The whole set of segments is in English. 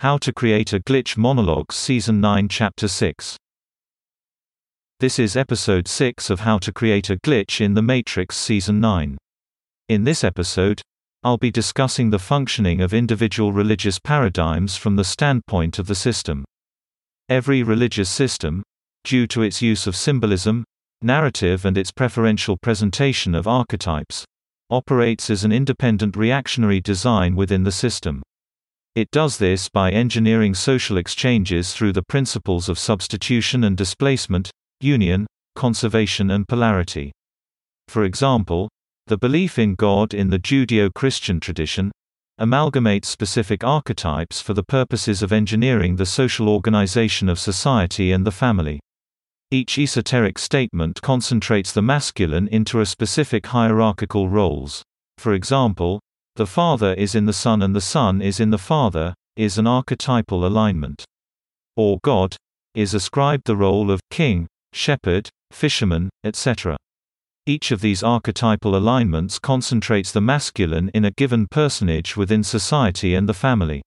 How to Create a Glitch Monologues Season 9 Chapter 6. This is episode 6 of How to Create a Glitch in the Matrix Season 9. In this episode, I'll be discussing the functioning of individual religious paradigms from the standpoint of the system. Every religious system, due to its use of symbolism, narrative and its preferential presentation of archetypes, operates as an independent reactionary design within the system. It does this by engineering social exchanges through the principles of substitution and displacement, union, conservation and polarity. For example, the belief in God in the Judeo-Christian tradition amalgamates specific archetypes for the purposes of engineering the social organization of society and the family. Each esoteric statement concentrates the masculine into a specific hierarchical roles. For example, the father is in the son and the son is in the father, is an archetypal alignment. Or God is ascribed the role of king, shepherd, fisherman, etc. Each of these archetypal alignments concentrates the masculine in a given personage within society and the family.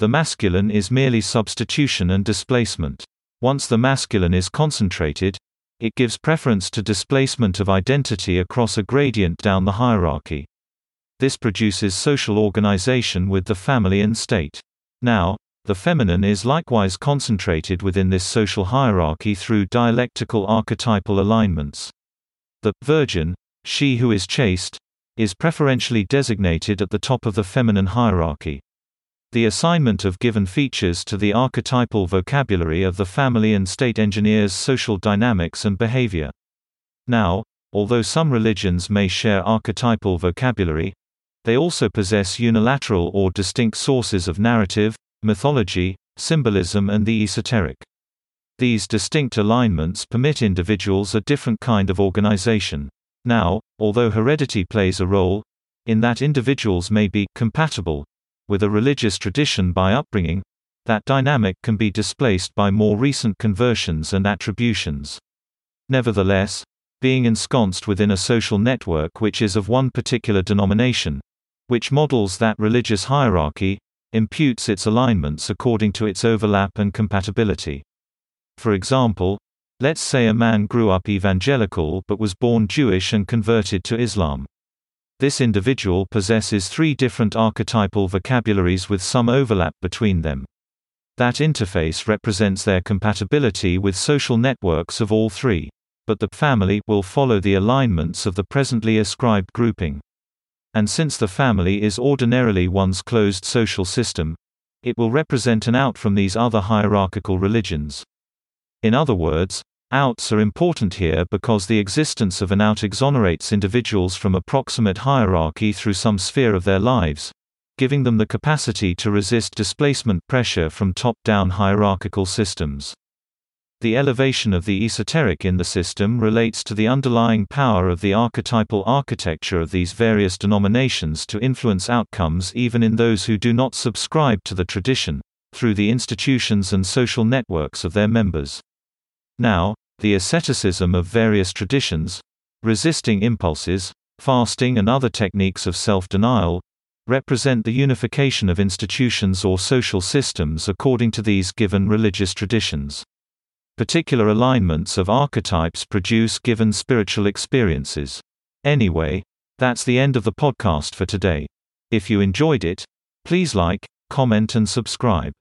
The masculine is merely substitution and displacement. Once the masculine is concentrated, it gives preference to displacement of identity across a gradient down the hierarchy. This produces social organization with the family and state. Now, the feminine is likewise concentrated within this social hierarchy through dialectical archetypal alignments. The virgin, she who is chaste, is preferentially designated at the top of the feminine hierarchy. The assignment of given features to the archetypal vocabulary of the family and state engineers social dynamics and behavior. Now, although some religions may share archetypal vocabulary, they also possess unilateral or distinct sources of narrative, mythology, symbolism and the esoteric. These distinct alignments permit individuals a different kind of organization. Now, although heredity plays a role, in that individuals may be compatible with a religious tradition by upbringing, that dynamic can be displaced by more recent conversions and attributions. Nevertheless, being ensconced within a social network which is of one particular denomination, which models that religious hierarchy, imputes its alignments according to its overlap and compatibility. For example, let's say a man grew up evangelical but was born Jewish and converted to Islam. This individual possesses three different archetypal vocabularies with some overlap between them. That interface represents their compatibility with social networks of all three. But the family will follow the alignments of the presently ascribed grouping. And since the family is ordinarily one's closed social system, it will represent an out from these other hierarchical religions. In other words, Outs are important here because the existence of an out exonerates individuals from approximate hierarchy through some sphere of their lives, giving them the capacity to resist displacement pressure from top-down hierarchical systems. The elevation of the esoteric in the system relates to the underlying power of the archetypal architecture of these various denominations to influence outcomes even in those who do not subscribe to the tradition, through the institutions and social networks of their members. Now, the asceticism of various traditions, resisting impulses, fasting and other techniques of self-denial, represent the unification of institutions or social systems according to these given religious traditions. Particular alignments of archetypes produce given spiritual experiences. Anyway, that's the end of the podcast for today. If you enjoyed it, please like, comment and subscribe.